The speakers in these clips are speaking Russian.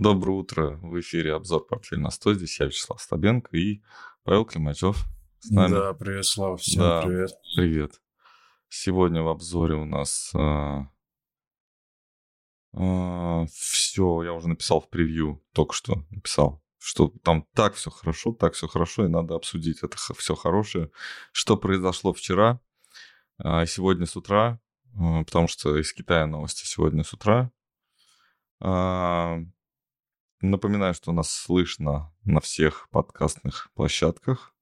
Доброе утро. В эфире обзор «Портфель на 100». Здесь я, Вячеслав Стабенко и Павел Климачев с нами. Да, привет, Слава. Всем да, привет. Привет. Сегодня в обзоре у нас а, а, все, я уже написал в превью, только что написал, что там так все хорошо, так все хорошо, и надо обсудить это все хорошее. Что произошло вчера, а, сегодня с утра, а, потому что из Китая новости сегодня с утра. А, напоминаю, что нас слышно на всех подкастных площадках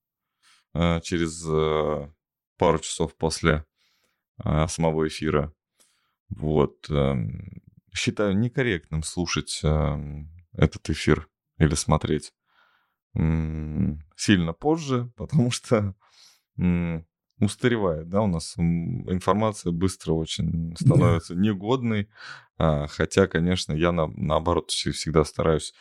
а, через а, пару часов после а, самого эфира. Вот. Эм, считаю некорректным слушать эм, этот эфир или смотреть сильно позже, потому что устаревает, да, у нас информация быстро очень становится yeah. негодной, а, хотя, конечно, я на, наоборот всегда стараюсь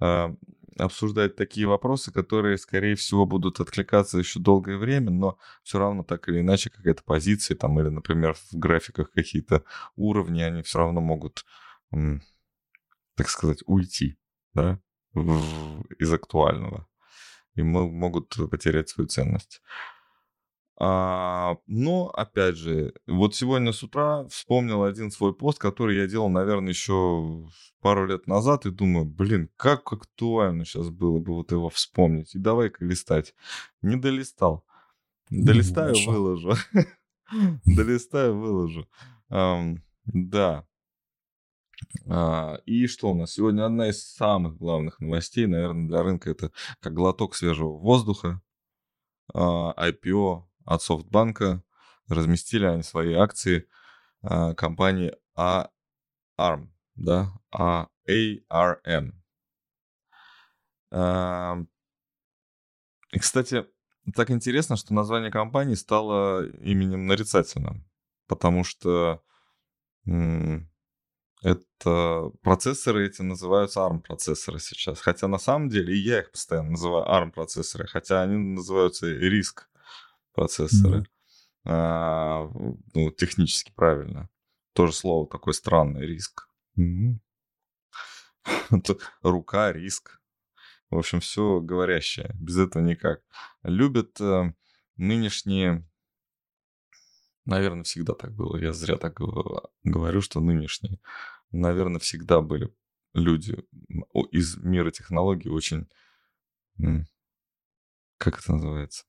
а, обсуждать такие вопросы, которые, скорее всего, будут откликаться еще долгое время, но все равно так или иначе какая-то позиция там или, например, в графиках какие-то уровни, они все равно могут, так сказать, уйти, да, в, из актуального и могут потерять свою ценность. А, но, опять же, вот сегодня с утра вспомнил один свой пост, который я делал, наверное, еще пару лет назад, и думаю, блин, как актуально сейчас было бы вот его вспомнить. И давай-ка листать. Не долистал. Долистаю, ну, выложу. Долистаю, выложу. Да. А, и что у нас? Сегодня одна из самых главных новостей, наверное, для рынка это как глоток свежего воздуха. IPO от Софтбанка разместили они свои акции а, компании ARM, да, ARM. А, и, кстати, так интересно, что название компании стало именем нарицательным, потому что это процессоры эти называются ARM процессоры сейчас. Хотя на самом деле я их постоянно называю ARM процессоры, хотя они называются RISC процессоры. Mm-hmm. А, ну, технически правильно. Тоже слово такое странное, риск. Mm-hmm. Рука, риск. В общем, все говорящее. Без этого никак. Любят э, нынешние... Наверное, всегда так было. Я зря так говорю, что нынешние. Наверное, всегда были люди из мира технологий очень... Как это называется?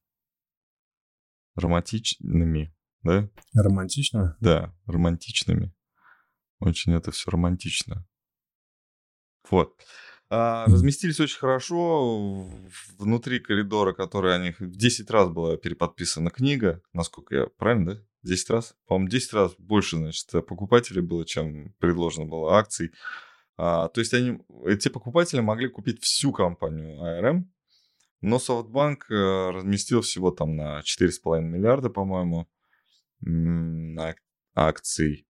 Романтичными, да? Романтично? Да, романтичными. Очень это все романтично. Вот. А, разместились очень хорошо внутри коридора, который они... В 10 раз была переподписана книга, насколько я... Правильно, да? 10 раз? По-моему, 10 раз больше, значит, покупателей было, чем предложено было акций. А, то есть они, эти покупатели могли купить всю компанию ARM, но SoftBank э, разместил всего там на 4,5 миллиарда, по-моему, акций.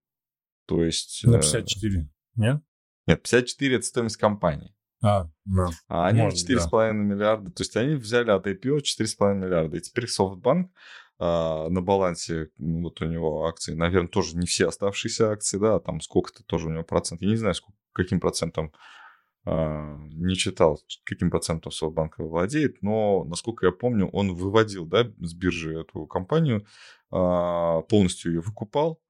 То есть... На 54, э, нет? Нет, 54 это стоимость компании. А, да. А они Может, 4,5 да. миллиарда. То есть они взяли от IPO 4,5 миллиарда. И теперь SoftBank а, на балансе, вот у него акции, наверное, тоже не все оставшиеся акции, да, там сколько-то тоже у него процент. Я не знаю, сколько, каким процентом а, не читал, каким процентом Совбанк владеет, но, насколько я помню, он выводил да, с биржи эту компанию, а, полностью ее выкупал,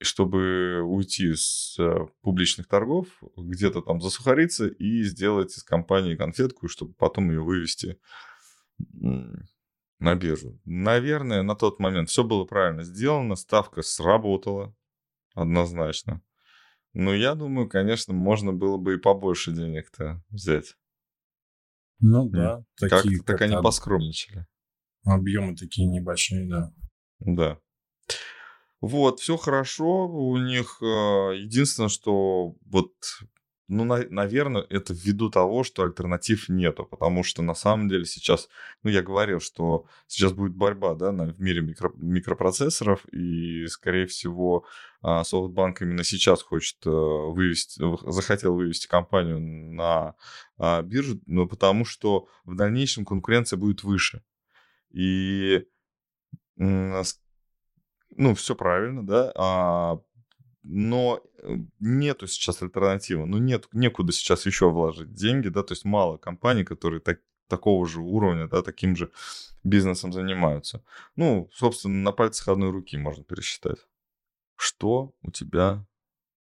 чтобы уйти с э, публичных торгов, где-то там засухариться и сделать из компании конфетку, чтобы потом ее вывести на биржу. Наверное, на тот момент все было правильно сделано, ставка сработала однозначно. Ну, я думаю, конечно, можно было бы и побольше денег-то взять. Ну да, такие. Как, так они об... поскромничали. Объемы такие небольшие, да. Да. Вот, все хорошо у них. Э, единственное, что вот ну, на, наверное, это ввиду того, что альтернатив нету, потому что на самом деле сейчас, ну, я говорил, что сейчас будет борьба, да, на, в мире микро, микропроцессоров, и, скорее всего, SoftBank а, именно сейчас хочет э, вывести, захотел вывести компанию на а, биржу, но потому что в дальнейшем конкуренция будет выше. И, ну, все правильно, да, а но э, нету сейчас альтернативы, ну нет, некуда сейчас еще вложить деньги, да, то есть мало компаний, которые так, такого же уровня, да, таким же бизнесом занимаются. Ну, собственно, на пальцах одной руки можно пересчитать. Что у тебя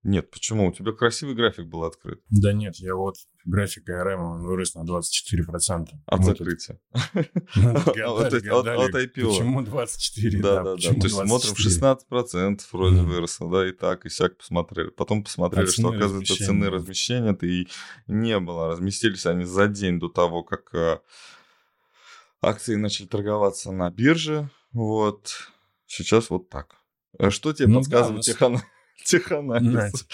нет, почему? У тебя красивый график был открыт. Да нет, я вот график ARM вырос на 24%. От закрытия. От IPO. Почему 24? Да, да, да. То есть смотрим, 16% вроде выросло, да, и так, и всяк посмотрели. Потом посмотрели, что, оказывается, цены размещения-то и не было. Разместились они за день до того, как э, акции начали торговаться на бирже. Вот. Сейчас вот так. Э, что тебе ну, подсказывает да, Тихон? Теханализ.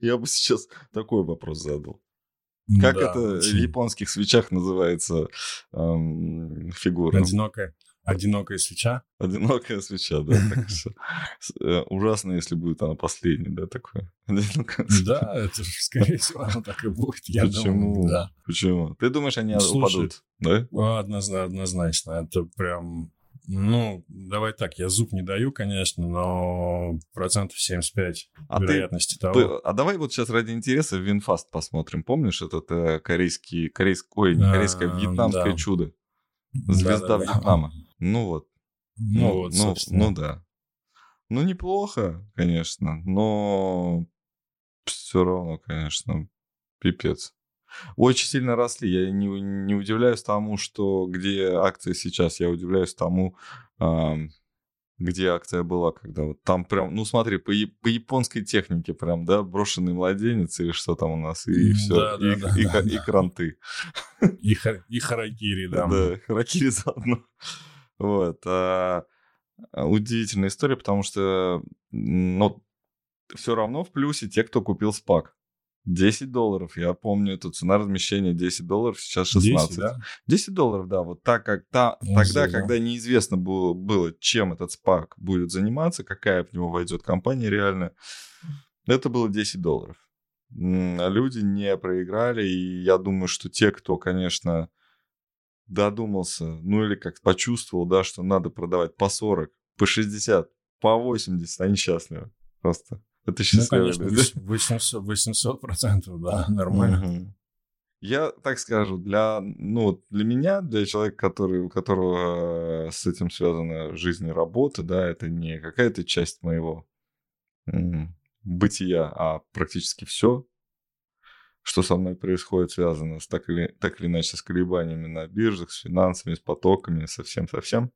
Я бы сейчас такой вопрос задал. Как да, это очень. в японских свечах называется эм, фигура? Одинокая. Одинокая свеча? Одинокая свеча, да. Э, ужасно, если будет она последней, да, такое. Да, это же, скорее всего, оно так и будет. Почему? Почему? Ты думаешь, они упадут? Да? Однозначно. Это прям ну, давай так, я зуб не даю, конечно, но процентов 75 а вероятности ты, того. А давай вот сейчас ради интереса VinFast посмотрим. Помнишь этот э, корейский, корейский, ой, не корейское, а, вьетнамское да. чудо? Звезда да, да, Вьетнама. Да. Ну вот. Ну, ну вот, ну, ну да. Ну, неплохо, конечно, но все равно, конечно, пипец очень сильно росли. Я не, не удивляюсь тому, что где акции сейчас, я удивляюсь тому, где акция была, когда вот там прям, ну смотри, по, по японской технике прям, да, брошенный младенец или что там у нас, и, все, да, и, да, и, да, и, да. и кранты. И, и харакири, да. Да, харакири заодно. Вот. А, а, удивительная история, потому что, ну, все равно в плюсе те, кто купил спак. 10 долларов, я помню эту цена размещения 10 долларов, сейчас 16. 10, да? 10 долларов, да, вот так как та, ну, тогда, да. когда неизвестно было, было, чем этот спак будет заниматься, какая в него войдет компания реально, это было 10 долларов. А люди не проиграли, и я думаю, что те, кто, конечно, додумался, ну или как почувствовал, да, что надо продавать по 40, по 60, по 80, они счастливы просто. Это счастливый. Ну, конечно, 800, 800 процентов, да, нормально. Угу. Я так скажу, для, ну, для меня, для человека, который, у которого с этим связана жизнь и работа, да, это не какая-то часть моего бытия, а практически все, что со мной происходит, связано с так или, так или иначе с колебаниями на биржах, с финансами, с потоками, совсем-совсем.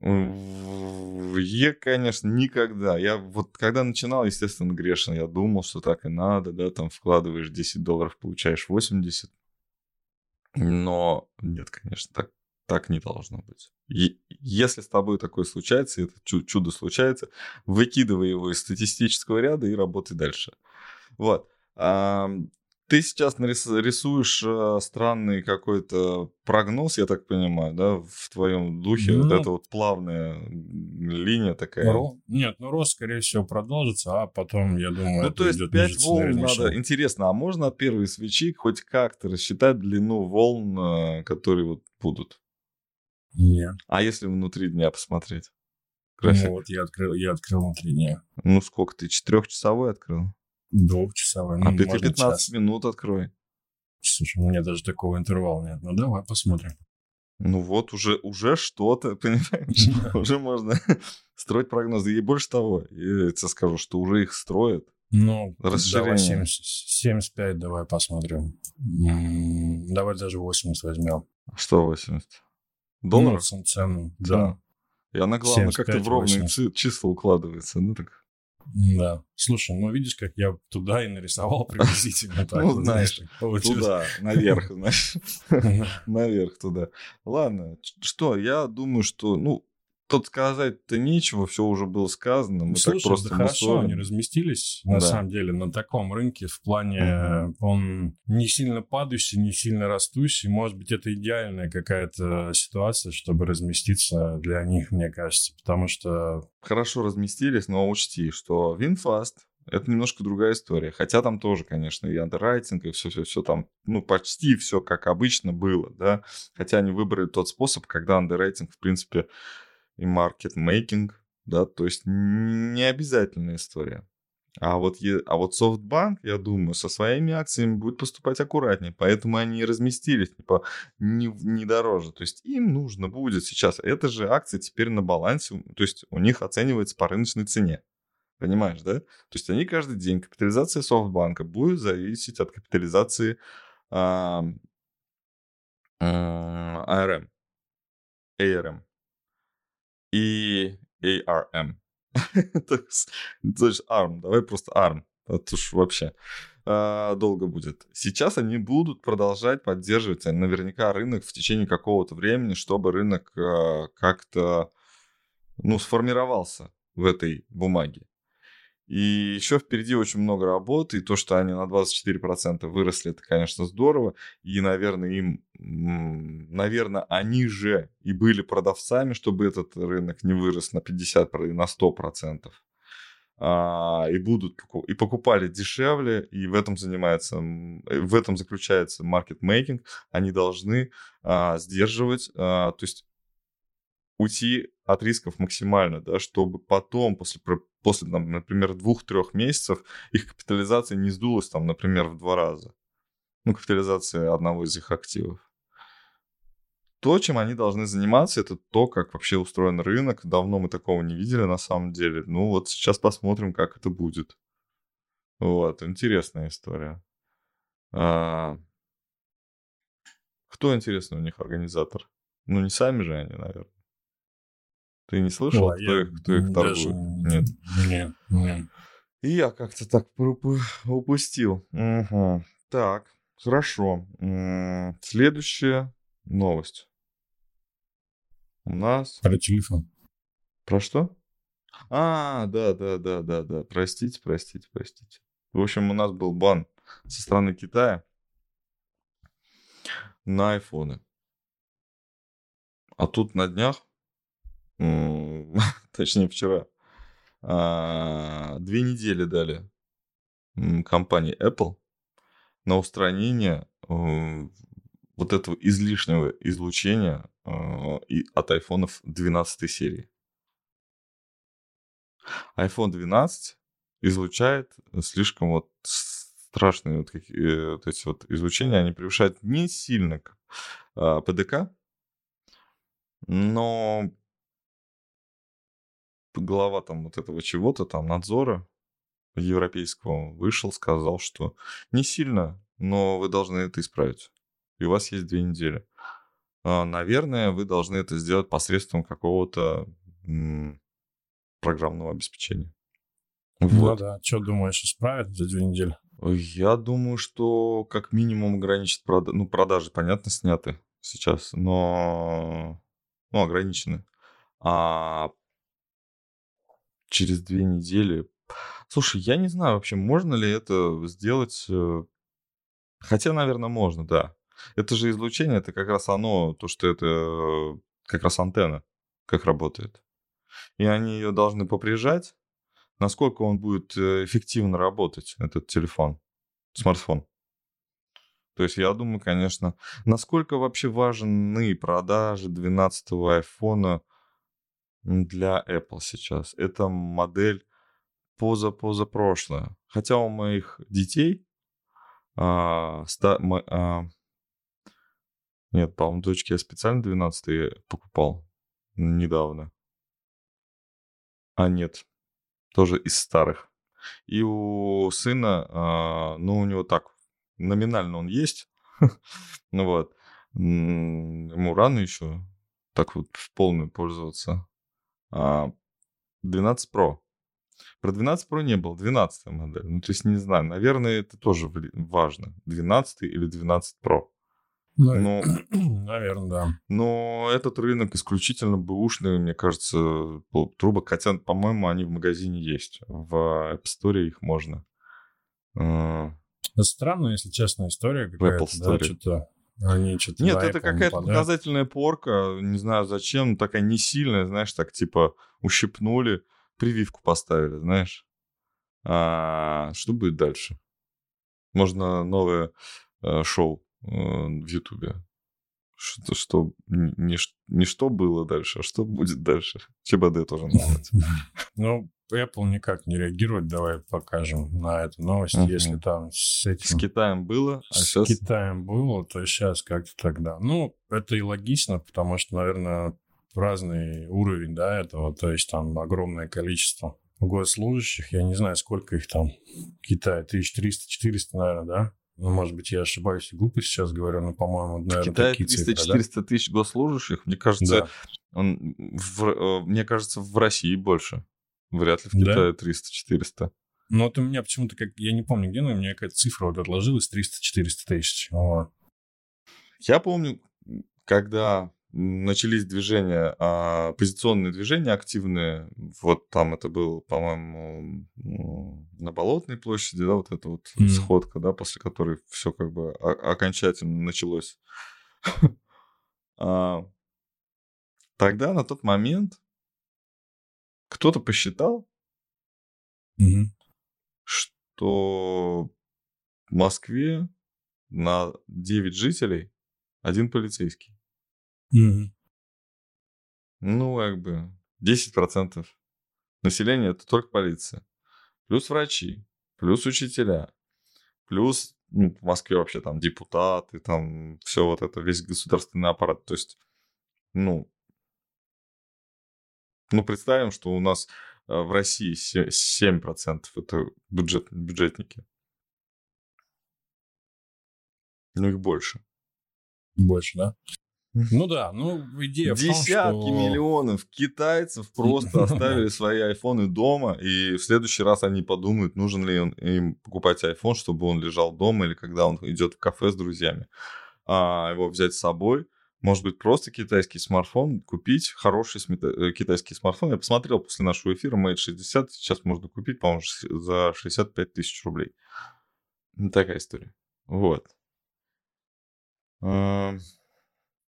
Я, конечно, никогда. Я вот когда начинал, естественно, грешно. Я думал, что так и надо, да, там вкладываешь 10 долларов, получаешь 80. Но нет, конечно, так, так не должно быть. И если с тобой такое случается, это чудо случается, выкидывай его из статистического ряда и работай дальше. Вот. Ты сейчас рисуешь э, странный какой-то прогноз, я так понимаю, да, в твоем духе, ну, вот эта вот плавная линия такая. Ро... Нет, ну рост, скорее всего, продолжится, а потом, я думаю, Ну, то есть 5 волн надо... Интересно, а можно от первой свечи хоть как-то рассчитать длину волн, э, которые вот будут? Нет. А если внутри дня посмотреть? График? Ну, вот я открыл, я открыл внутри дня. Ну, сколько ты, четырехчасовой открыл? Двухчасовой. Ну, а ты 15 час. минут открой. Слушай, у меня даже такого интервала нет. Ну, давай посмотрим. Ну вот, уже, уже что-то, понимаешь? Уже можно строить прогнозы. И больше того, я тебе скажу, что уже их строят. Ну, давай 70, 75 давай посмотрим. Давай даже 80 возьмем. Что 80? Долларов? Ну, цену, да. И она, главное, как-то в ровные числа укладывается. Ну, так да. Слушай, ну видишь, как я туда и нарисовал приблизительно так. Ну, знаешь, туда, наверх, знаешь. Наверх туда. Ладно, что, я думаю, что, ну, тут сказать-то нечего, все уже было сказано. Мы Слушай, так просто да хорошо они разместились, на да. самом деле, на таком рынке в плане угу. он не сильно падающий, не сильно растущий. Может быть, это идеальная какая-то ситуация, чтобы разместиться для них, мне кажется, потому что... Хорошо разместились, но учти, что VinFast это немножко другая история. Хотя там тоже, конечно, и андеррайтинг, и все-все-все там, ну, почти все как обычно было, да. Хотя они выбрали тот способ, когда андеррайтинг, в принципе, и маркетмейкинг да, то есть не обязательная история. А вот, а вот SoftBank, я думаю, со своими акциями будет поступать аккуратнее, поэтому они и разместились типа, не, не дороже. То есть им нужно будет сейчас, это же акции теперь на балансе, то есть у них оценивается по рыночной цене. Понимаешь, да? То есть они каждый день, капитализация софтбанка будет зависеть от капитализации а, а, ARM, ARM и ARM. То есть ARM, давай просто ARM. Это уж вообще а, долго будет. Сейчас они будут продолжать поддерживать наверняка рынок в течение какого-то времени, чтобы рынок а, как-то ну, сформировался в этой бумаге. И еще впереди очень много работы, и то, что они на 24% выросли, это, конечно, здорово. И, наверное, им, наверное, они же и были продавцами, чтобы этот рынок не вырос на 50, на 100%. А, и будут и покупали дешевле, и в этом занимается, в этом заключается маркетмейкинг. Они должны а, сдерживать, а, то есть уйти от рисков максимально, да, чтобы потом, после, после там, например, двух-трех месяцев, их капитализация не сдулась, там, например, в два раза. Ну, капитализация одного из их активов. То, чем они должны заниматься, это то, как вообще устроен рынок. Давно мы такого не видели на самом деле. Ну, вот сейчас посмотрим, как это будет. Вот, интересная история. А... Кто, интересно, у них организатор? Ну, не сами же они, наверное. Ты не слышал, Ой, кто, я их, кто их торгует? Нет. Нет, нет. И я как-то так упустил. Угу. Так, хорошо. Следующая новость. У нас... Про телефон. Про что? А, да, да, да, да, да. Простите, простите, простите. В общем, у нас был бан со стороны Китая на айфоны. А тут на днях точнее вчера, а, две недели дали компании Apple на устранение э, вот этого излишнего излучения а, от айфонов 12 серии. iPhone 12 излучает слишком вот страшные вот, какие, вот эти вот излучения, они превышают не сильно ПДК, а, но глава там вот этого чего-то, там надзора европейского вышел, сказал, что не сильно, но вы должны это исправить. И у вас есть две недели. А, наверное, вы должны это сделать посредством какого-то программного обеспечения. Вот. Ну да, что думаешь, исправят за две недели? Я думаю, что как минимум ограничат продажи. Ну, продажи, понятно, сняты сейчас, но ну, ограничены. А через две недели. Слушай, я не знаю вообще, можно ли это сделать. Э, хотя, наверное, можно, да. Это же излучение, это как раз оно, то, что это как раз антенна, как работает. И они ее должны поприжать, насколько он будет э, эффективно работать, этот телефон, смартфон. То есть я думаю, конечно, насколько вообще важны продажи 12-го айфона для Apple сейчас. Это модель поза-поза-прошлая. Хотя у моих детей а, ста, мо, а, нет, по-моему, дочке я специально 12 покупал недавно. А нет, тоже из старых. И у сына, а, ну, у него так, номинально он есть. ну вот. Ему рано еще так вот в полную пользоваться. 12 а, Pro. Про 12 Pro не было, 12 модель. Ну, то есть, не знаю, наверное, это тоже важно. 12 или 12 Pro. Ну, но, наверное, да. Но этот рынок исключительно бэушный, мне кажется, трубок. Хотя, по-моему, они в магазине есть. В App Store их можно. А. Странная, если честно, история какая-то. Да, что-то они что-то Нет, это какая-то показательная порка, не знаю зачем, такая не сильная, знаешь, так типа ущипнули, прививку поставили, знаешь. А что будет дальше? Можно новое э, шоу э, в Ютубе. что, что не, не что было дальше, а что будет дальше. ЧБД тоже новость. Ну, Apple никак не реагирует. Давай покажем на эту новость. Uh-huh. Если там с этим... С Китаем было, а с сейчас... Китаем было, то сейчас как-то тогда. Ну, это и логично, потому что, наверное, разный уровень, да, этого. То есть там огромное количество госслужащих. Я не знаю, сколько их там в Китае. 1300-400, наверное, да? Ну, может быть, я ошибаюсь и глупо сейчас говорю, но, по-моему, наверное, в Китае 300-400 да? тысяч госслужащих. Мне кажется, да. он в, э, мне кажется, в России больше. Вряд ли в Китае да? 300-400. Ну, вот у меня почему-то, как я не помню, где, но у меня какая-то цифра вот отложилась, 300-400 тысяч. Вот. Я помню, когда начались движения, а, оппозиционные движения активные. Вот там это был, по-моему, на Болотной площади, да, вот эта вот mm. сходка, да, после которой все как бы окончательно началось. А, тогда, на тот момент, кто-то посчитал, что в Москве на 9 жителей один полицейский. Угу. Ну, как бы 10% населения это только полиция. Плюс врачи, плюс учителя, плюс ну, в Москве вообще там депутаты, там все вот это, весь государственный аппарат. То есть, ну, ну представим, что у нас э, в России 7% это бюджет, бюджетники. Ну, их больше. Больше, да? Ну да, ну идея Десятки в том, что... миллионов китайцев просто оставили свои айфоны дома, и в следующий раз они подумают, нужен ли им покупать iPhone, чтобы он лежал дома, или когда он идет в кафе с друзьями, а его взять с собой. Может быть, просто китайский смартфон купить, хороший э, китайский смартфон. Я посмотрел после нашего эфира Mate 60, сейчас можно купить, по-моему, за 65 тысяч рублей. Такая история. Вот.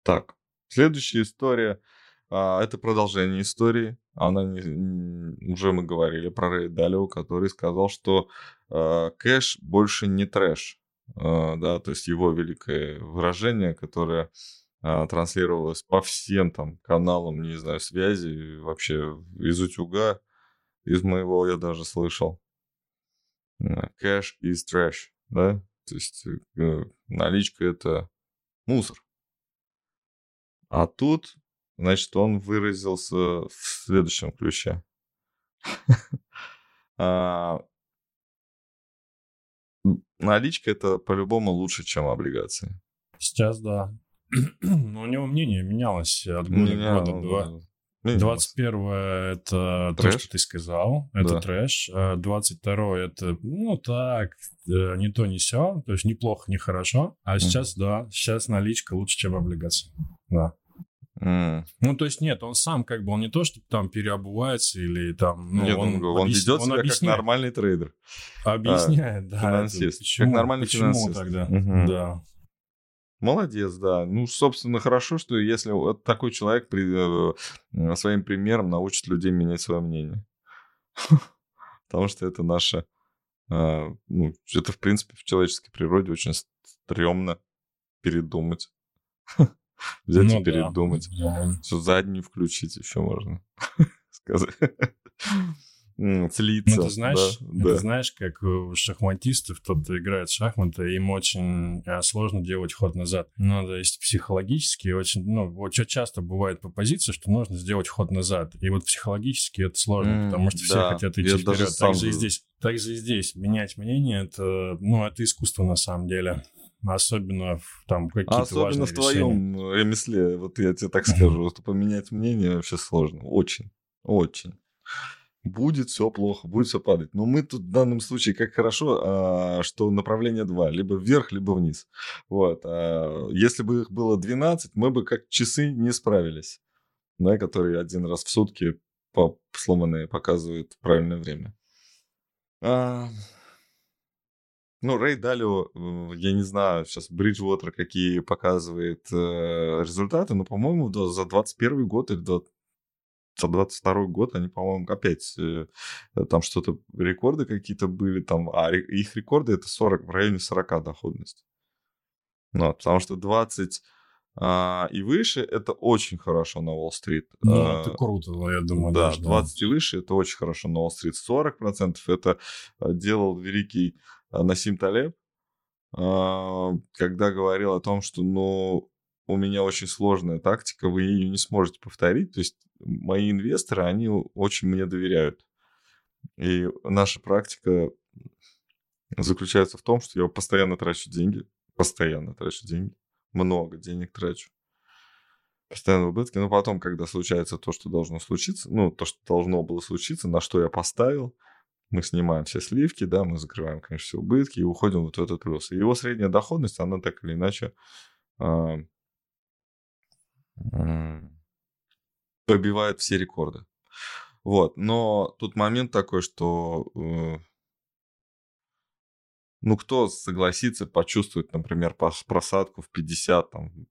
Так, следующая история. А, это продолжение истории. Она не, уже мы говорили про Рэй Далио, который сказал, что а, кэш больше не трэш. А, да, то есть его великое выражение, которое транслировалось по всем там каналам, не знаю, связи, вообще из утюга, из моего я даже слышал. Кэш is trash, да? То есть э, наличка это мусор. А тут, значит, он выразился в следующем ключе. А, наличка это по-любому лучше, чем облигации. Сейчас да. Но у него мнение менялось от года к году. 21 это трэш? то, что ты сказал, это да. трэш. 22 а это, ну так, э, не то, не все, то есть неплохо, не хорошо. А сейчас, mm. да, сейчас наличка лучше, чем облигации. Да. Mm. Ну, то есть нет, он сам как бы, он не то, что там переобувается или там... Ну, нет, он, он, объяс... ведет он себя объясняет. как нормальный трейдер. Объясняет, а, да. Финансист. Почему, как нормальный почему финансист. тогда, угу. да. Молодец, да. Ну, собственно, хорошо, что если вот такой человек при, э, своим примером научит людей менять свое мнение. Потому что это наше... Э, ну, это, в принципе, в человеческой природе очень стрёмно передумать. Взять ну, и передумать. Да. Все заднюю включить еще можно сказать. Слиться. Ну, ты знаешь, да, ты да. знаешь, как у шахматистов, кто-то играет в шахматы, им очень э, сложно делать ход назад. Ну, то есть психологически очень, ну, очень часто бывает по позиции, что нужно сделать ход назад. И вот психологически это сложно, mm, потому что все да, хотят идти вперед. Так же и здесь. Так же и здесь. Менять мнение, это, ну, это искусство на самом деле. Особенно в там какие-то Особенно в твоем решения. ремесле, вот я тебе так скажу, что поменять мнение вообще сложно. Очень, очень. Будет все плохо, будет все падать. Но мы тут в данном случае как хорошо, а, что направление два, либо вверх, либо вниз. Вот. А если бы их было 12, мы бы как часы не справились, да, которые один раз в сутки по сломанные показывают правильное время. А, ну, Рэй Далио, я не знаю, сейчас Бриджвотер какие показывает э, результаты, но, по-моему, да, за 21 год или за 22 год они, по-моему, опять э, там что-то, рекорды какие-то были там, а их рекорды это 40, в районе 40 доходность. Ну, потому что 20, а, и выше это очень хорошо на Уолл-стрит. Ну, а, это круто, я думаю. Да, даже, 20 да. и выше это очень хорошо на Уолл-стрит. 40% это а, делал великий а, Насим Талеб, когда говорил о том, что, ну, у меня очень сложная тактика, вы ее не сможете повторить. То есть мои инвесторы, они очень мне доверяют. И наша практика заключается в том, что я постоянно трачу деньги, постоянно трачу деньги, много денег трачу, постоянно в убытке, но потом, когда случается то, что должно случиться, ну, то, что должно было случиться, на что я поставил, мы снимаем все сливки, да, мы закрываем, конечно, все убытки и уходим вот в этот плюс. И его средняя доходность, она так или иначе э, побивает все рекорды. Вот, но тут момент такой, что э, ну, кто согласится почувствовать, например, просадку в 50 там,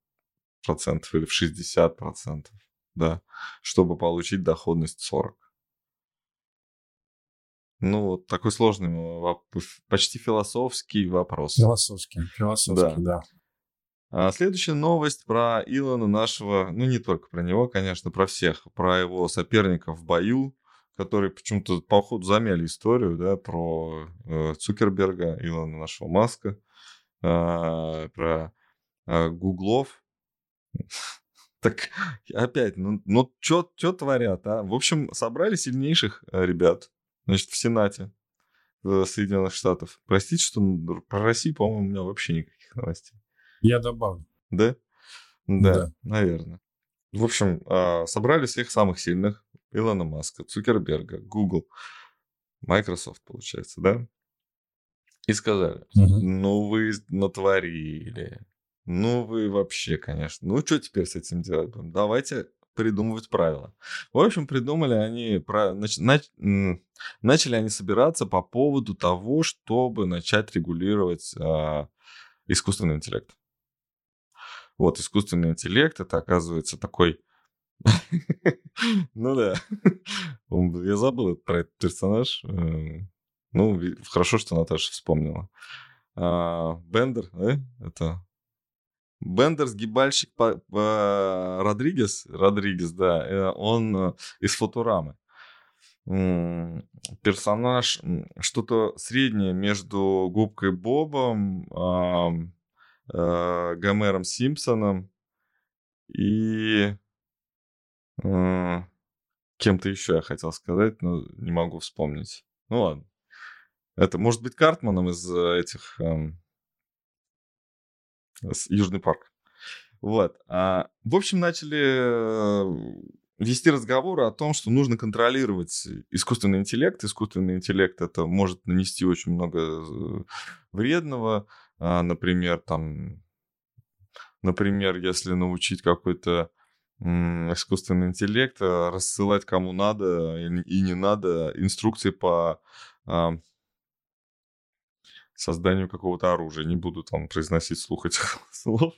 процентов или в 60 процентов, да, чтобы получить доходность 40? Ну, вот такой сложный, почти философский вопрос. Философский, философский, да. да. А следующая новость про Илона нашего, ну не только про него, конечно, про всех, про его соперников в бою, которые почему-то по ходу замяли историю, да, про э, Цукерберга, Илона нашего Маска, э, про э, Гуглов. Так опять, ну, ну что творят, а? В общем, собрали сильнейших э, ребят, значит, в Сенате Соединенных Штатов. Простите, что про Россию, по-моему, у меня вообще никаких новостей. Я добавлю. Да? Да, да. наверное. В общем, а, собрали всех самых сильных. Илона Маска, Цукерберга, Google, Microsoft, получается, да? И сказали, угу. ну вы натворили, ну вы вообще, конечно, ну что теперь с этим делать будем? Давайте придумывать правила. В общем, придумали они, начали они собираться по поводу того, чтобы начать регулировать а, искусственный интеллект. Вот, искусственный интеллект, это оказывается такой... Ну да, я забыл про этот персонаж. Эм, ну, хорошо, что Наташа вспомнила. А, Бендер, да? Это Бендер, сгибальщик Родригес, Родригес, да, э, он э, из Футурамы. Персонаж что-то среднее между губкой Бобом, э, Гомером Симпсоном и э, кем-то еще я хотел сказать, но не могу вспомнить. Ну ладно. Это может быть Картманом из э, этих... Э, Южный парк. Вот. А, в общем, начали э, вести разговоры о том, что нужно контролировать искусственный интеллект. Искусственный интеллект это может нанести очень много э, вредного. А, например, там, например, если научить какой-то искусственный интеллект а, рассылать кому надо и не надо инструкции по а, созданию какого-то оружия. Не буду там произносить слух этих слов,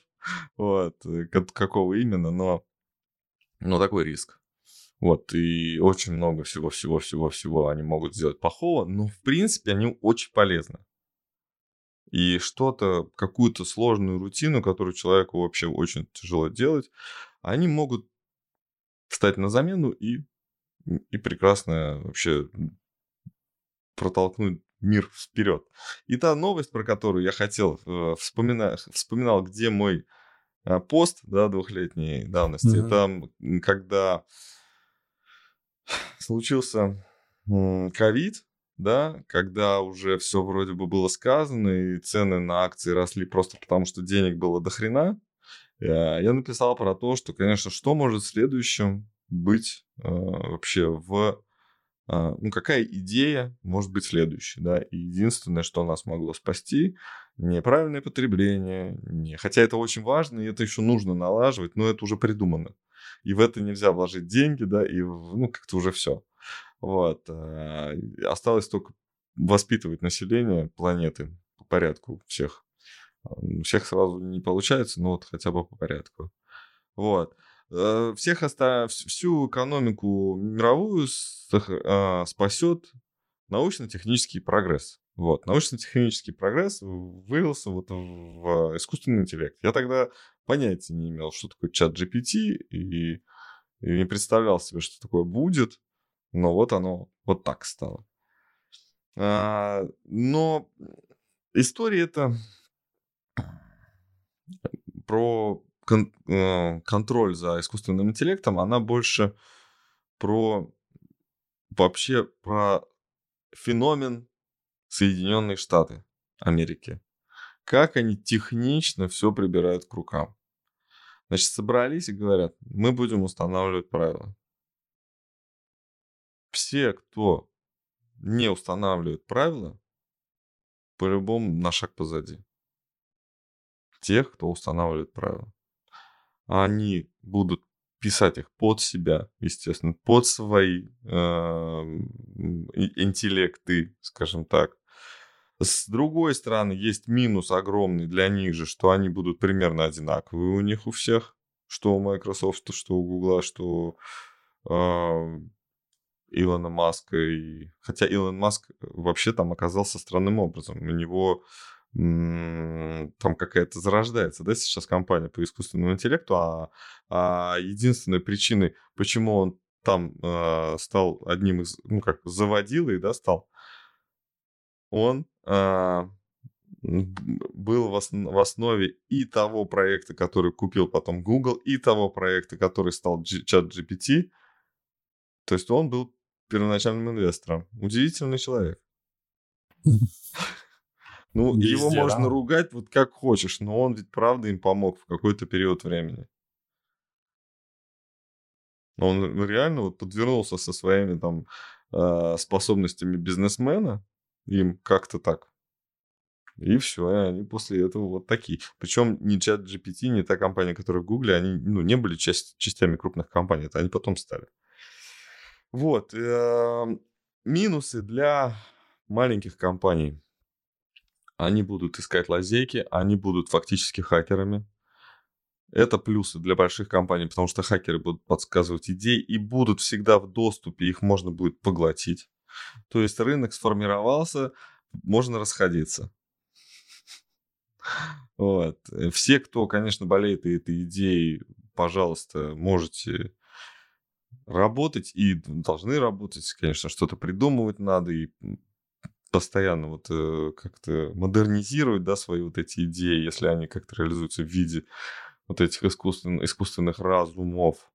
вот, э, какого именно, но, но такой риск. Вот, и очень много всего-всего-всего-всего они могут сделать плохого, но, в принципе, они очень полезны и что-то, какую-то сложную рутину, которую человеку вообще очень тяжело делать, они могут встать на замену и, и прекрасно вообще протолкнуть мир вперед. И та новость, про которую я хотел, э, вспомина, вспоминал, где мой э, пост да, двухлетней давности, mm-hmm. там, когда случился ковид, да, когда уже все вроде бы было сказано, и цены на акции росли просто потому, что денег было до хрена, э, я написал про то, что, конечно, что может следующим быть э, вообще в... Э, ну, какая идея может быть следующей, да, и единственное, что нас могло спасти, неправильное потребление, не... хотя это очень важно, и это еще нужно налаживать, но это уже придумано. И в это нельзя вложить деньги, да, и, ну, как-то уже все. Вот. А, осталось только воспитывать население планеты по порядку всех. А, всех сразу не получается, но вот хотя бы по порядку. Вот. Э, всех оста... всю экономику мировую а, спасет научно-технический прогресс. Вот. Научно-технический прогресс вылился вот в искусственный интеллект. Я тогда понятия не имел, что такое чат GPT, и, и не представлял себе, что такое будет, но вот оно вот так стало. А, но история это про кон- э, контроль за искусственным интеллектом, она больше про вообще про феномен Соединенные Штаты Америки. Как они технично все прибирают к рукам. Значит, собрались и говорят, мы будем устанавливать правила. Все, кто не устанавливает правила, по-любому на шаг позади. Тех, кто устанавливает правила. Они будут писать их под себя, естественно, под свои э, интеллекты, скажем так. С другой стороны, есть минус огромный для них же, что они будут примерно одинаковые у них у всех, что у Microsoft, что у Google, что э, Илона Маска. И... Хотя Илон Маск вообще там оказался странным образом. У него там какая-то зарождается, да, сейчас компания по искусственному интеллекту, а, а единственной причиной, почему он там э, стал одним из, ну как, заводилой, да, стал, он э, был в, основ, в основе и того проекта, который купил потом Google, и того проекта, который стал чат GPT. То есть он был первоначальным инвестором. Удивительный человек. Ну, Везде, его можно да? ругать вот как хочешь, но он ведь правда им помог в какой-то период времени. Он реально вот подвернулся со своими там э, способностями бизнесмена, им как-то так. И все, и они после этого вот такие. Причем ни чат GPT, ни та компания, которая в Гугле, они ну, не были часть, частями крупных компаний, это они потом стали. Вот. Э, минусы для маленьких компаний они будут искать лазейки, они будут фактически хакерами. Это плюсы для больших компаний, потому что хакеры будут подсказывать идеи и будут всегда в доступе, их можно будет поглотить. То есть рынок сформировался, можно расходиться. Вот. Все, кто, конечно, болеет этой идеей, пожалуйста, можете работать и должны работать, конечно, что-то придумывать надо и постоянно вот э, как-то модернизировать, да, свои вот эти идеи, если они как-то реализуются в виде вот этих искусственных, искусственных разумов.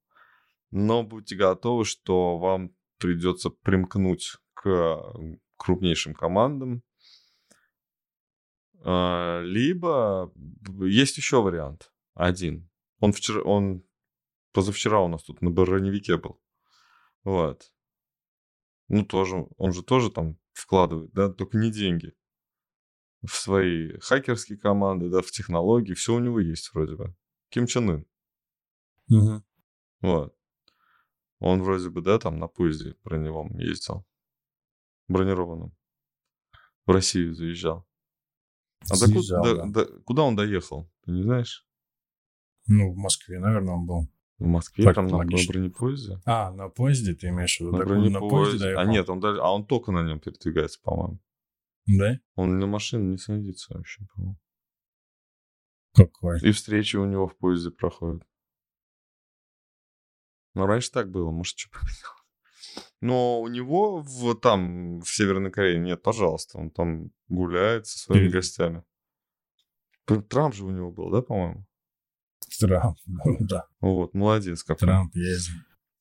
Но будьте готовы, что вам придется примкнуть к крупнейшим командам. А, либо есть еще вариант. Один. Он вчера, он позавчера у нас тут на броневике был. Вот. Ну, тоже, он же тоже там вкладывает, да, только не деньги. В свои хакерские команды, да, в технологии, все у него есть вроде бы. Ким Чен Ын. Угу. Вот. Он вроде бы, да, там на поезде броневом ездил. Бронированном. В Россию заезжал. А Заезжал, до, да. до, куда он доехал? Ты не знаешь? Ну, в Москве, наверное, он был. В Москве так, там на бронепоезде. А, на поезде ты имеешь в виду? На так, бронепоезде. На поезде а нет, он даже, а он только на нем передвигается, по-моему. Да? Он на машину не садится вообще, по-моему. Какой? И встречи у него в поезде проходят. Ну, раньше так было, может, что поменялось. Но у него в, там, в Северной Корее нет, пожалуйста. Он там гуляет со своими Ты... гостями. Трамп же у него был, да, по-моему? Трамп, да. Вот, молодец какой. Трамп ездил.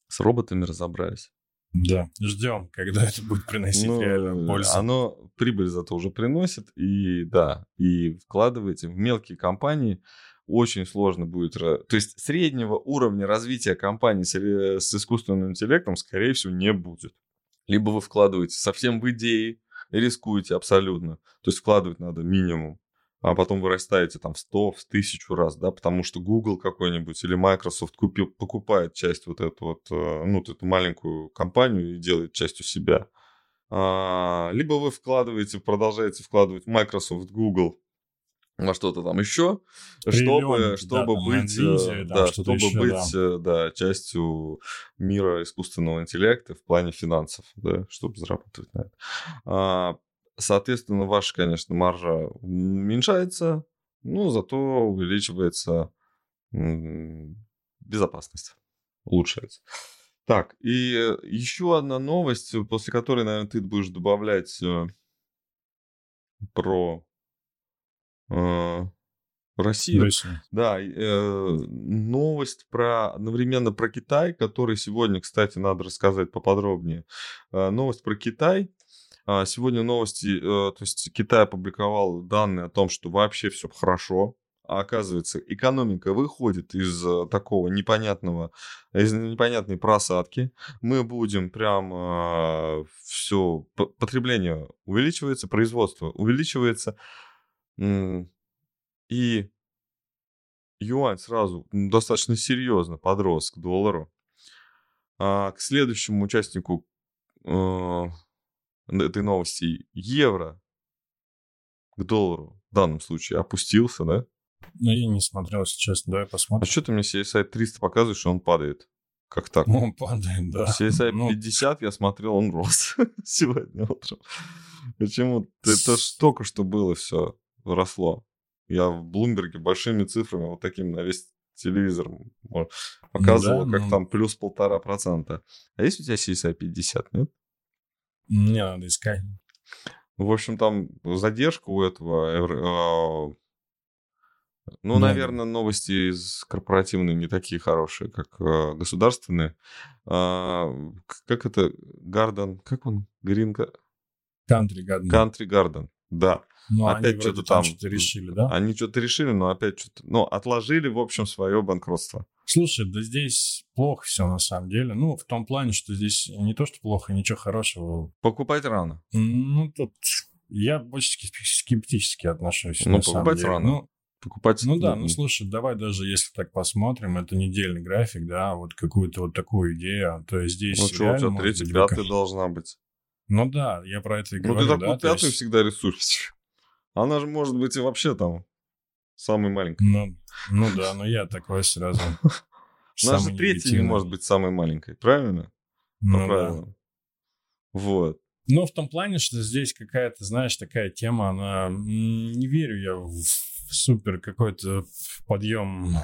С роботами разобрались. Да, ждем, когда это будет приносить ну, реально пользу. Оно прибыль зато уже приносит, и да, и вкладываете в мелкие компании, очень сложно будет... То есть среднего уровня развития компании с, с искусственным интеллектом, скорее всего, не будет. Либо вы вкладываете совсем в идеи, рискуете абсолютно. То есть вкладывать надо минимум а потом вырастаете там в 100, в 1000 раз, да, потому что Google какой-нибудь или Microsoft купил, покупает часть вот эту вот, э, ну, вот эту маленькую компанию и делает частью себя. А, либо вы вкладываете, продолжаете вкладывать Microsoft, Google во что-то там еще, чтобы, чтобы да, быть, Nvidia, да, чтобы еще, быть да. Э, да, частью мира искусственного интеллекта в плане финансов, да, чтобы зарабатывать на это. А, соответственно, ваша, конечно, маржа уменьшается, но зато увеличивается безопасность, улучшается. Так, и еще одна новость, после которой, наверное, ты будешь добавлять э, про э, Россию. Россию. Да, э, новость про одновременно про Китай, который сегодня, кстати, надо рассказать поподробнее. Э, новость про Китай. Э, сегодня новости, э, то есть Китай опубликовал данные о том, что вообще все хорошо. А оказывается, экономика выходит из э, такого непонятного, из непонятной просадки. Мы будем прям э, все, потребление увеличивается, производство увеличивается. И юань сразу достаточно серьезно подрос к доллару. А к следующему участнику э, этой новости евро к доллару в данном случае опустился, да? Ну, я не смотрел, сейчас, давай посмотрим. А что ты мне CSI 300 показываешь, что он падает? Как так? Ну, он падает, да. CSI ну... 50 я смотрел, он рос сегодня утром. Почему? Это ж только что было все, росло. Я в Блумберге большими цифрами, вот таким на весь телевизор показывал, да, как ну... там плюс полтора процента. А есть у тебя CSI 50, нет? Не надо искать. В общем, там задержка у этого а, ну, наверное, новости из корпоративные не такие хорошие, как э, государственные. А, как это? Гарден, как он? Гринка? Кантри Гарден. Кантри Гарден, да. Ну, опять что-то там, что-то решили, да? Они что-то решили, но опять что-то... Ну, отложили, в общем, свое банкротство. Слушай, да здесь плохо все на самом деле. Ну, в том плане, что здесь не то, что плохо, ничего хорошего. Покупать рано. Ну, тут я больше скептически отношусь. Ну, покупать рано. Ну, покупать. Ну да, ну слушай, давай даже если так посмотрим, это недельный график, да, вот какую-то вот такую идею, то есть здесь... Ну что, у тебя третий, пятый должна быть. Ну да, я про это и говорю. Ну ты такую да, пятую есть... всегда рисуешь. Она же может быть и вообще там самой маленькой. Ну, ну да, но я такой сразу. Же третья не может быть самой маленькой, правильно? Ну, правильно. Да. Вот. Но в том плане, что здесь какая-то, знаешь, такая тема, она... Не верю я в супер какой-то подъем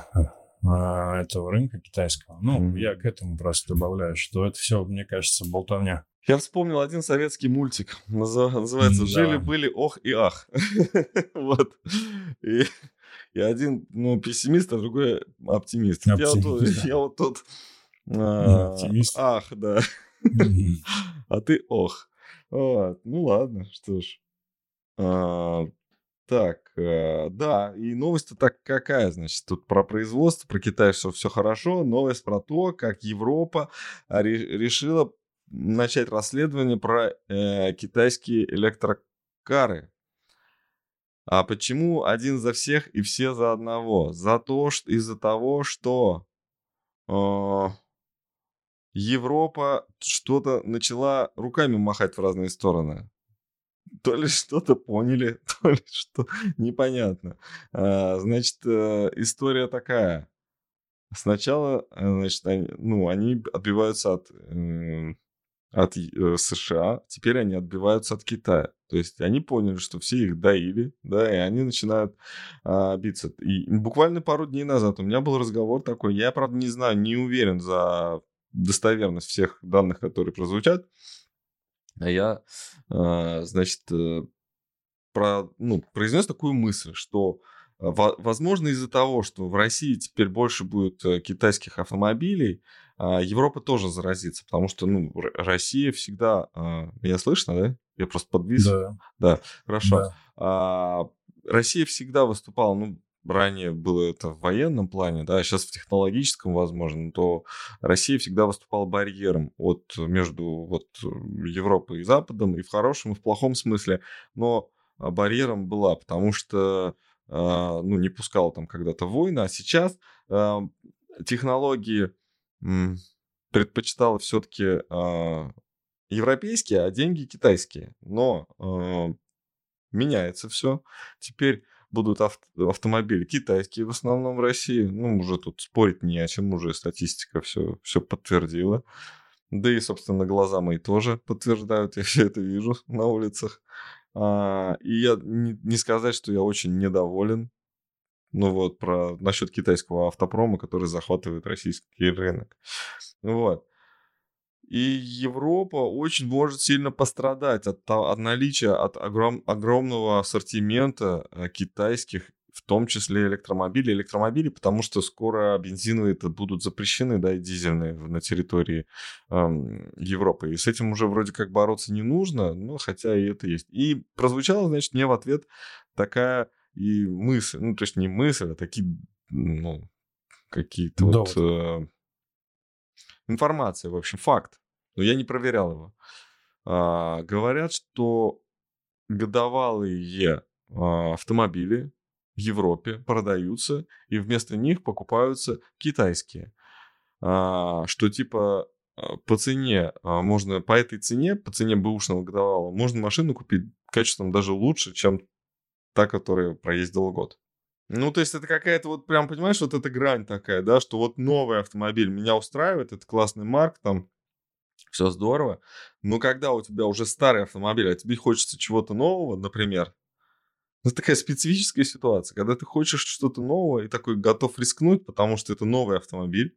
а, этого рынка китайского. Ну, mm-hmm. я к этому просто добавляю, что это все, мне кажется, болтовня. Я вспомнил один советский мультик. Называется «Жили-были ох и ах». вот. И, и один, ну, пессимист, а другой оптимист. оптимист я, вот, да. я вот тут... А, оптимист. Ах, да. а ты ох. Вот. Ну ладно, что ж. А, так, э, да, и новость-то так какая, значит, тут про производство, про Китай, что все хорошо, новость про то, как Европа решила начать расследование про э, китайские электрокары. А почему один за всех и все за одного? За то, что из-за того, что э, Европа что-то начала руками махать в разные стороны. То ли что-то поняли, то ли что непонятно. А, значит, э, история такая. Сначала, э, значит, они, ну, они отбиваются от э, от э, США, теперь они отбиваются от Китая. То есть они поняли, что все их доили, да, и они начинают а, биться. И буквально пару дней назад у меня был разговор такой, я, правда, не знаю, не уверен за достоверность всех данных, которые прозвучат, а я, а, значит, э, про, ну, произнес такую мысль, что Возможно, из-за того, что в России теперь больше будет э, китайских автомобилей, Европа тоже заразится, потому что, ну, Россия всегда... А, меня слышно, да? Я просто подвис. Да. Да, хорошо. Да. А, Россия всегда выступала, ну, ранее было это в военном плане, да, сейчас в технологическом, возможно, то Россия всегда выступала барьером от, между вот, Европой и Западом, и в хорошем, и в плохом смысле, но барьером была, потому что ну, не пускала там когда-то войны, а сейчас технологии предпочитала все-таки э, европейские, а деньги китайские. Но э, меняется все. Теперь будут ав- автомобили китайские в основном в России. Ну, уже тут спорить не о чем, уже статистика все, все подтвердила. Да и, собственно, глаза мои тоже подтверждают, я все это вижу на улицах. А, и я не, не сказать, что я очень недоволен. Ну вот, про насчет китайского автопрома, который захватывает российский рынок. Вот. И Европа очень может сильно пострадать от, от наличия от огром, огромного ассортимента э, китайских, в том числе электромобилей. Электромобили, потому что скоро бензиновые это будут запрещены, да, и дизельные на территории эм, Европы. И с этим уже вроде как бороться не нужно, но хотя и это есть. И прозвучала, значит, мне в ответ такая и мысль, ну, то есть не мысль, а такие, ну, какие-то вот... Э, информация, в общем, факт. Но я не проверял его. А, говорят, что годовалые а, автомобили в Европе продаются, и вместо них покупаются китайские. А, что типа а, по цене а, можно, по этой цене, по цене бэушного годовалого, можно машину купить качеством даже лучше, чем та, которая проездила год. Ну, то есть это какая-то вот прям, понимаешь, вот эта грань такая, да, что вот новый автомобиль меня устраивает, это классный марк, там все здорово, но когда у тебя уже старый автомобиль, а тебе хочется чего-то нового, например, это такая специфическая ситуация, когда ты хочешь что-то нового и такой готов рискнуть, потому что это новый автомобиль,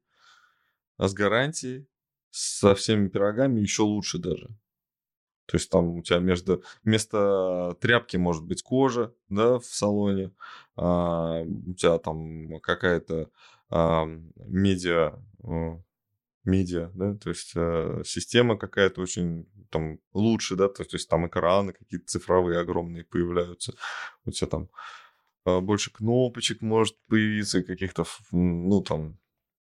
а с гарантией, со всеми пирогами еще лучше даже. То есть там у тебя между, вместо тряпки может быть кожа, да, в салоне, а, у тебя там какая-то а, медиа, медиа, да, то есть а, система какая-то очень там лучше, да, то, то есть там экраны какие-то цифровые огромные появляются, у тебя там а, больше кнопочек может появиться, каких-то, ну, там,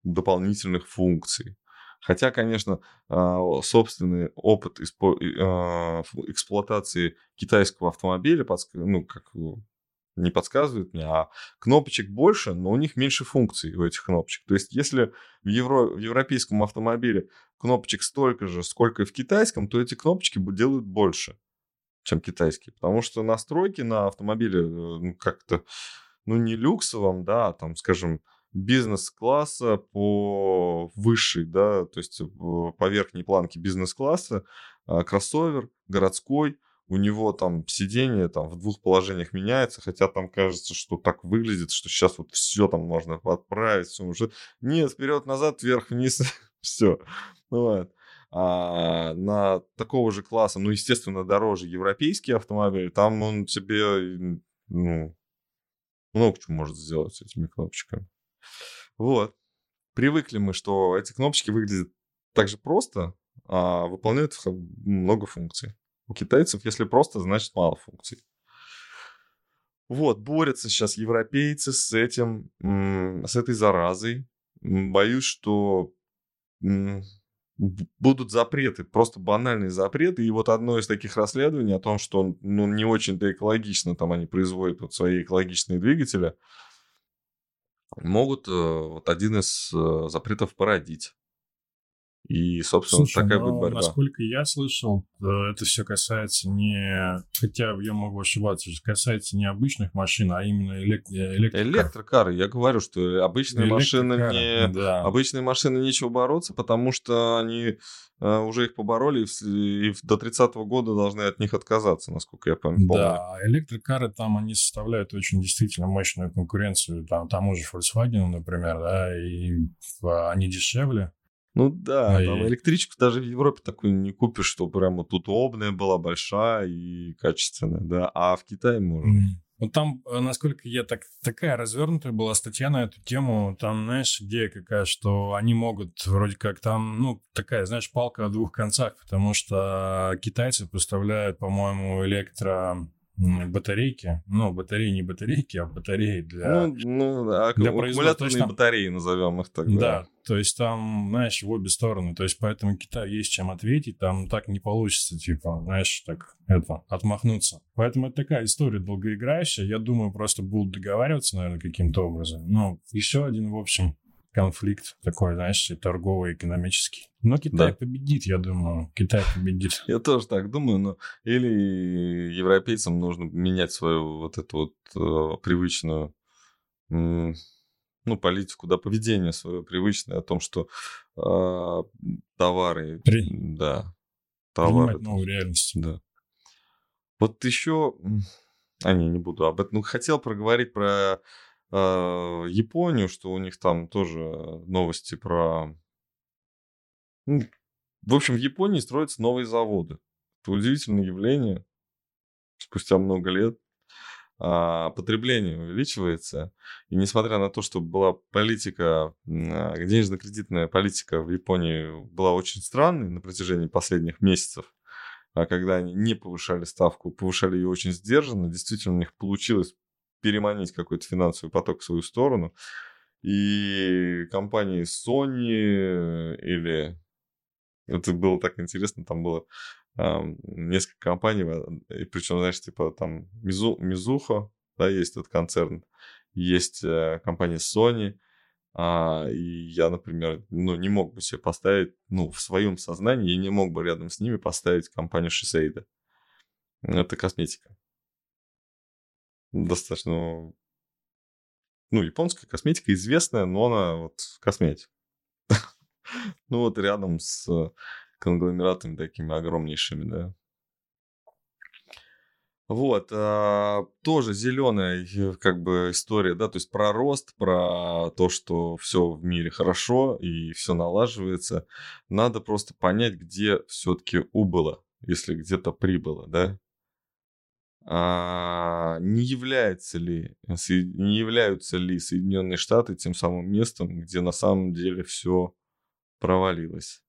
дополнительных функций. Хотя, конечно, а, собственный опыт а, эксплуатации китайского автомобиля, ну, как не подсказывает мне, а кнопочек больше, но у них меньше функций у этих кнопочек. То есть, если в, евро, в европейском автомобиле кнопочек столько же, сколько и в китайском, то эти кнопочки делают больше, чем китайские. Потому что настройки на автомобиле э, ну, как-то, ну, не люксовом, да, а там, скажем, бизнес-класса по высшей, да, то есть по верхней планке бизнес-класса, а, кроссовер городской, у него там сиденье там в двух положениях меняется, хотя там кажется, что так выглядит, что сейчас вот все там можно подправить, все уже нет, вперед, назад, вверх, вниз, все. Вот. А на такого же класса, ну, естественно, дороже европейский автомобиль, там он тебе, ну, много чего может сделать с этими кнопочками. Вот. Привыкли мы, что эти кнопочки выглядят так же просто, а выполняют много функций. У китайцев, если просто, значит мало функций. Вот, борются сейчас европейцы с этим, с этой заразой. Боюсь, что будут запреты, просто банальные запреты. И вот одно из таких расследований о том, что ну, не очень-то экологично там они производят вот свои экологичные двигатели, могут э, вот один из э, запретов породить. И, собственно, Слушай, такая будет борьба. Насколько я слышал, э, это все касается не... Хотя я могу ошибаться, касается не обычных машин, а именно элек... электрокар. Электрокары. Я говорю, что обычные машины не... Да. Обычные машины нечего бороться, потому что они э, уже их побороли и до 30-го года должны от них отказаться, насколько я помню. Да, электрокары там, они составляют очень действительно мощную конкуренцию там, тому же Volkswagen, например, да, и они дешевле. Ну да, а там и... электричку даже в Европе такую не купишь, что прямо тут удобная была, большая и качественная, да, а в Китае можно. Mm. Вот там, э, насколько я так, такая развернутая была статья на эту тему, там, знаешь, идея какая, что они могут вроде как там, ну, такая, знаешь, палка о двух концах, потому что китайцы поставляют, по-моему, электро батарейки. Ну, батареи не батарейки, а батареи для... Ну, ну да, для аккумуляторные там... батареи, назовем их так. Да. да, то есть там, знаешь, в обе стороны. То есть поэтому Китаю есть чем ответить, там так не получится, типа, знаешь, так, это, отмахнуться. Поэтому это такая история долгоиграющая. Я думаю, просто будут договариваться, наверное, каким-то образом. Ну, еще один, в общем, конфликт такой, знаешь, торговый, экономический. Но Китай да. победит, я думаю. Китай победит. Я тоже так думаю, но или европейцам нужно менять свою вот эту вот э, привычную ну, политику, да, поведение свое привычное о том, что э, товары, При... да, товары. Принимать новую реальность. Да. Вот еще... А, не, не буду об этом. Ну, хотел проговорить про Японию, что у них там тоже новости про... Ну, в общем, в Японии строятся новые заводы. Это удивительное явление. Спустя много лет а, потребление увеличивается. И несмотря на то, что была политика, а, денежно-кредитная политика в Японии была очень странной на протяжении последних месяцев, а когда они не повышали ставку, повышали ее очень сдержанно, действительно у них получилось переманить какой-то финансовый поток в свою сторону. И компании Sony или... Это было так интересно, там было несколько компаний, и причем, знаешь, типа там Мизу, Мизуха, да, есть этот концерн, есть э, компания Sony, а, и я, например, ну, не мог бы себе поставить, ну, в своем сознании, я не мог бы рядом с ними поставить компанию Shiseido. Это косметика. Достаточно, ну, японская косметика известная, но она вот косметика. Ну, вот рядом с конгломератами такими огромнейшими, да. Вот, а, тоже зеленая как бы история, да, то есть про рост, про то, что все в мире хорошо и все налаживается. Надо просто понять, где все-таки убыло, если где-то прибыло, да. А, не является ли, не являются ли Соединенные Штаты тем самым местом, где на самом деле все провалилось?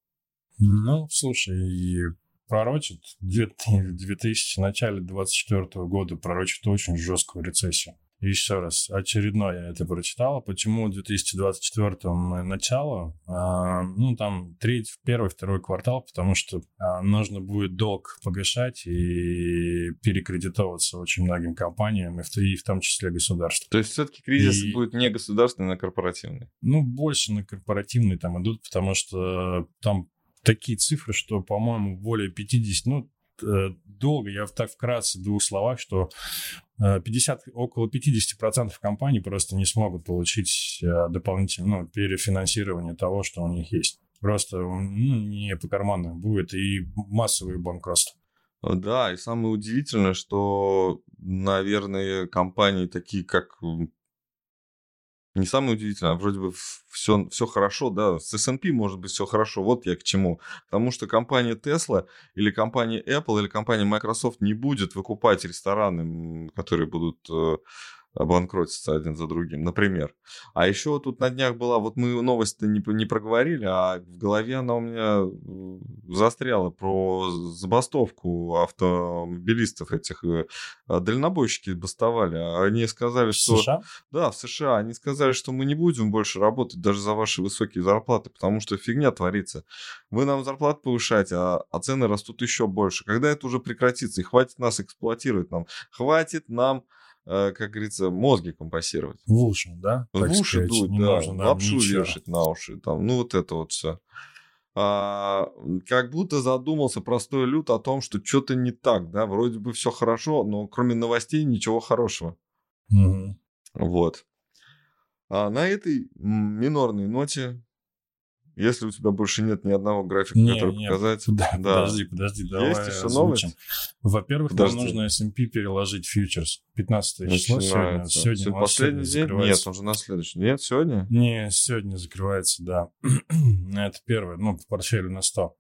Ну, слушай, пророчит в 2000, начале 2024 года пророчит очень жесткую рецессию. Еще раз, очередное я это прочитал. Почему в 2024 начало? А, ну, там третий, первый, второй квартал, потому что а, нужно будет долг погашать и перекредитоваться очень многим компаниям, и в, и в том числе государству. То есть все-таки кризис и, будет не государственный, а корпоративный? Ну, больше на корпоративный там идут, потому что там такие цифры, что, по-моему, более 50, ну, долго, я так вкратце в двух словах, что 50, э, около 50% компаний просто не смогут получить э, дополнительное ну, перефинансирование того, что у них есть. Просто ну, не по карману будет и массовые банкротства. Да, и самое удивительное, что, наверное, компании такие, как не самое удивительное, а вроде бы все, все хорошо, да, с S&P может быть все хорошо, вот я к чему. Потому что компания Tesla или компания Apple или компания Microsoft не будет выкупать рестораны, которые будут банкротиться один за другим, например. А еще тут на днях была, вот мы новость не, не проговорили, а в голове она у меня застряла про забастовку автомобилистов этих. Э, а, дальнобойщики бастовали. А они сказали, что... В США? Да, в США. Они сказали, что мы не будем больше работать даже за ваши высокие зарплаты, потому что фигня творится. Вы нам зарплату повышаете, а, а цены растут еще больше. Когда это уже прекратится? И хватит нас эксплуатировать нам. Хватит нам как говорится, мозги компасировать. В уши, да? В уши сказать, дуть, да. Нужно, Лапшу ничего. вешать на уши. Там, ну, вот это вот все. А, как будто задумался простой люд о том, что что-то не так, да, вроде бы все хорошо, но кроме новостей ничего хорошего. Угу. Вот. А на этой минорной ноте если у тебя больше нет ни одного графика, не, который нет, показать. Да, да. Подожди, подожди, давай Есть еще новость? Во-первых, нам нужно S&P переложить фьючерс. 15 число сегодня. Сегодня, сегодня последний день? Нет, он же на следующий. Нет, сегодня? Не, сегодня закрывается, да. Это первое, ну, по портфелю на 100.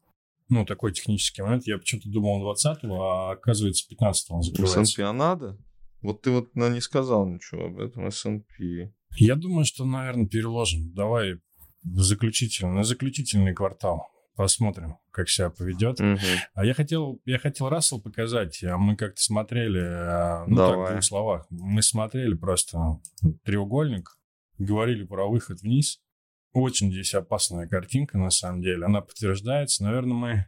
Ну, такой технический момент. Я почему-то думал 20 а оказывается 15 он закрывается. S&P а надо? Вот ты вот не сказал ничего об этом S&P. Я думаю, что, наверное, переложим. Давай заключительный, на заключительный квартал. Посмотрим, как себя поведет. Угу. А я хотел, я хотел Рассел показать. А мы как-то смотрели, а, ну Давай. так, в двух словах. Мы смотрели просто треугольник, говорили про выход вниз. Очень здесь опасная картинка, на самом деле. Она подтверждается. Наверное, мы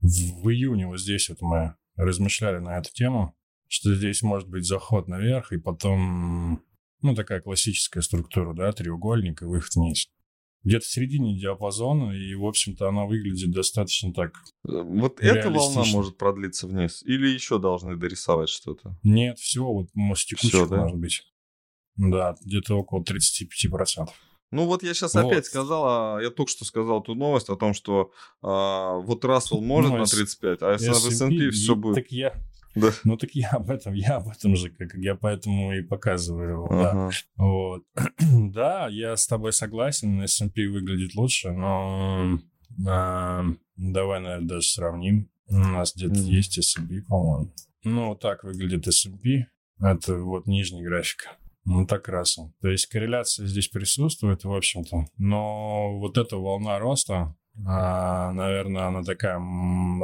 в, в июне вот здесь вот мы размышляли на эту тему, что здесь может быть заход наверх и потом, ну, такая классическая структура, да, треугольник и выход вниз где-то в середине диапазона, и, в общем-то, она выглядит достаточно так Вот эта волна может продлиться вниз? Или еще должны дорисовать что-то? Нет, всего вот может текучек да? может быть. Да, где-то около 35%. Ну вот я сейчас вот. опять сказал, а я только что сказал ту новость о том, что а, вот Рассел может ну, на 35, а если S&P, S&P все будет... Так я, Да. Ну так я об этом, я об этом же, как я поэтому и показываю. Да. Ага. Вот. да, я с тобой согласен, S&P выглядит лучше, но а, давай, наверное, даже сравним. У нас где-то Мгм. есть S&P, по-моему. Ну, вот так выглядит S&P. Это вот нижний график. Ну, так раз. То есть корреляция здесь присутствует, в общем-то. Но вот эта волна роста, а, наверное, она такая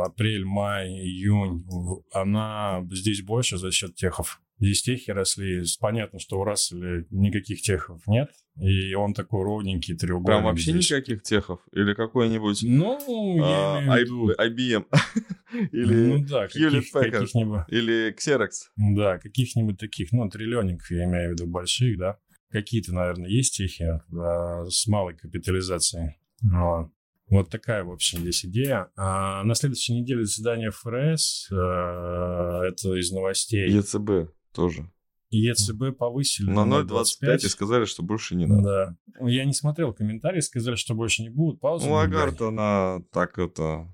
апрель, май, июнь, она здесь больше за счет техов. Здесь техи росли. Понятно, что у Расселя никаких техов нет, и он такой ровненький треугольник. Прям вообще здесь. никаких техов? Или какой-нибудь Ну, я а, имею в виду... IBM? ну Или, да, Hewlett каких, Packard. каких-нибудь, или Xerox? да, каких-нибудь таких, ну, триллионников, я имею в виду, больших, да. Какие-то, наверное, есть техи а, с малой капитализацией. Вот. Вот такая, в общем, здесь идея. А на следующей неделе заседание ФРС, а, это из новостей. ЕЦБ тоже. ЕЦБ повысили На 0,25 и сказали, что больше не надо. Да. Я не смотрел комментарии, сказали, что больше не будут. Паузу Ну. Лагард, она так это...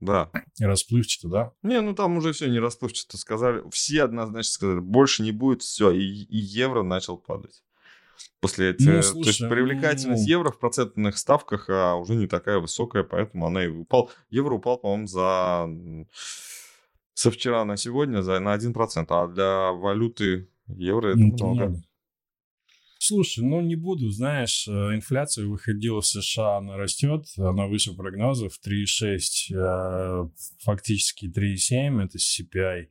Да. Расплывчато, да? Не, ну там уже все не расплывчато сказали. Все однозначно сказали, больше не будет, все. И, и евро начал падать. После этих... Ну, то есть слушай, привлекательность ну- евро в процентных ставках а, уже не такая высокая, поэтому она и упал. Евро упал, по-моему, за... Со вчера на сегодня за, на 1%, а для валюты евро это Ну, много. много. Слушай, ну не буду, знаешь, э, инфляция выходила в США, она растет, она выше прогнозов, 3,6, э, фактически 3,7, это CPI.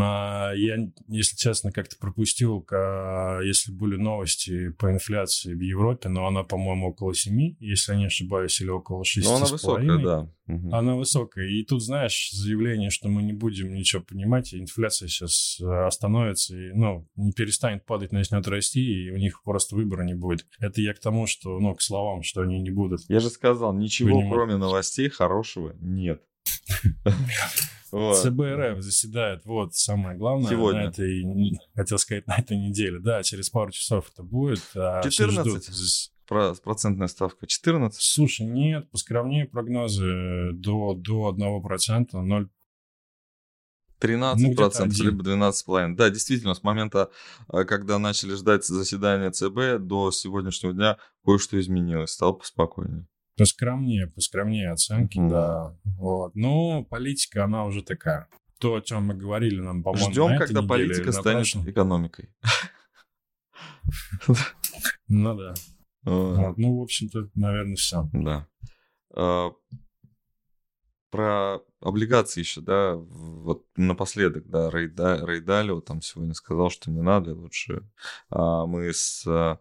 А, Я, если честно, как-то пропустил, ка- если были новости по инфляции в Европе, но она, по-моему, около 7, если я не ошибаюсь, или около 6. Но она высокая, да. Она высокая. И тут, знаешь, заявление, что мы не будем ничего понимать, и инфляция сейчас остановится, и, ну, не перестанет падать, начнет расти, и у них просто выбора не будет. Это я к тому, что, ну, к словам, что они не будут. Я же сказал, ничего Понимаю. кроме новостей хорошего нет. Вот. ЦБРФ заседает, вот, самое главное, Сегодня. на этой, хотел сказать, на этой неделе. Да, через пару часов это будет. а все 14? ждут. Про- процентная ставка 14. Слушай, нет, поскромнее прогнозы э, до, до 1%, 0, 13% Ну, один. либо 12,5%. Да, действительно, с момента, а, когда начали ждать заседания ЦБ до сегодняшнего дня, кое-что изменилось, стало поспокойнее. Поскромнее, поскромнее оценки, Мгм. да. Вот. Но политика, она уже такая. То, о чем мы говорили нам, по-моему, Ждем, когда неделе политика станет прошлой. экономикой. Ну да. Вот. Ну, в общем-то, наверное, все. Да. А, Про облигации еще, да, вот напоследок, да, Рэй, Да- Рэй Далио там сегодня сказал, что не надо, лучше А, мы с а,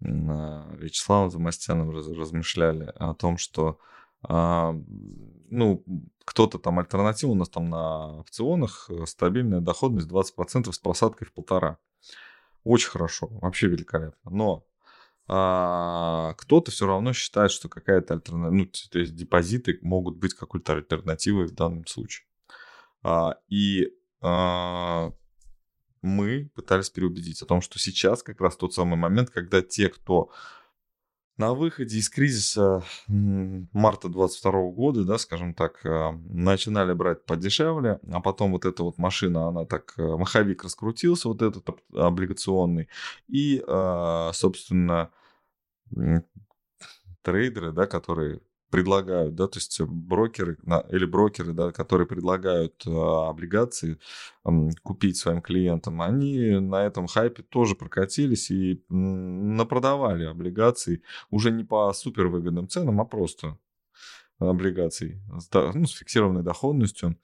Вячеславом Замостяном раз- размышляли о том, что а, ну, кто-то там альтернатива у нас там на опционах э, стабильная доходность 20% с просадкой в полтора. Очень хорошо, вообще великолепно. Но а, кто-то все равно считает, что какая-то альтернатива, ну, то есть депозиты могут быть какой-то альтернативой в данном случае. А, и а, мы пытались переубедить о том, что сейчас как раз тот самый момент, когда те, кто на выходе из кризиса марта 22 года, да, скажем так, а, начинали брать подешевле, а потом вот эта вот машина, она так, э, маховик раскрутился, вот этот об- облигационный, и, а, собственно, трейдеры, да, которые предлагают, да, то есть брокеры на- или брокеры, да, которые предлагают а, облигации купить своим клиентам, они на этом хайпе тоже прокатились и напродавали облигаций уже не по супервыгодным ценам, а просто облигаций ну, с фиксированной доходностью.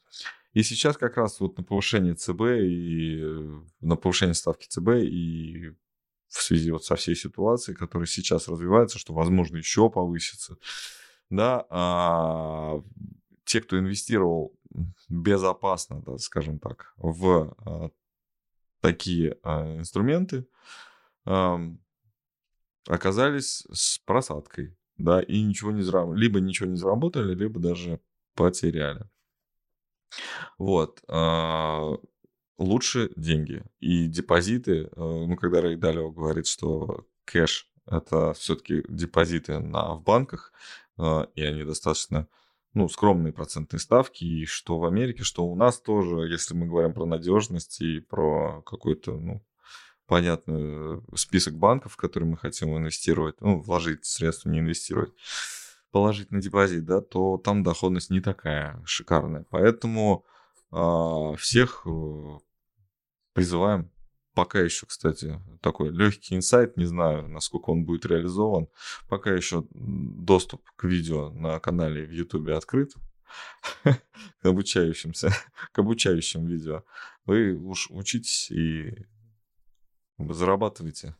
И сейчас как раз вот на повышение ЦБ и э, на повышение ставки ЦБ и в связи вот со всей ситуацией, которая сейчас развивается, что, возможно, еще повысится, да, а, те, кто инвестировал безопасно, да, скажем так, в а, такие а, инструменты, ам, оказались с просадкой, да, и ничего не заработали, либо ничего не заработали, либо даже потеряли. Вот. а, Лучше деньги и депозиты. э, Ну, когда Рэй Далио говорит, что кэш это все-таки депозиты на, в банках, и они достаточно ну, скромные процентные ставки, и что в Америке, что у нас тоже, если мы говорим про надежность и про какой-то, ну, понятный список банков, в которые мы хотим инвестировать, ну, вложить средства, не инвестировать, положить на депозит, да, то там доходность не такая шикарная. Поэтому э, всех э, призываем Пока еще, кстати, такой легкий инсайт, не знаю, насколько он будет реализован. Пока еще доступ к видео на канале в YouTube открыт к обучающимся, к обучающим видео. Вы уж учитесь и зарабатывайте.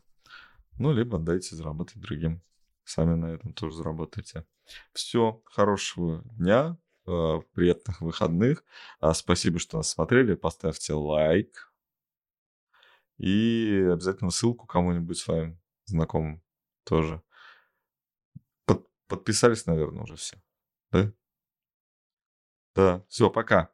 Ну, либо дайте заработать другим. Сами на этом тоже заработайте. Все, хорошего дня, э, приятных выходных. А, спасибо, что нас смотрели. Поставьте лайк, и обязательно ссылку кому-нибудь своим знакомым тоже. Под, подписались, наверное, уже все. Да? Да. Все, пока.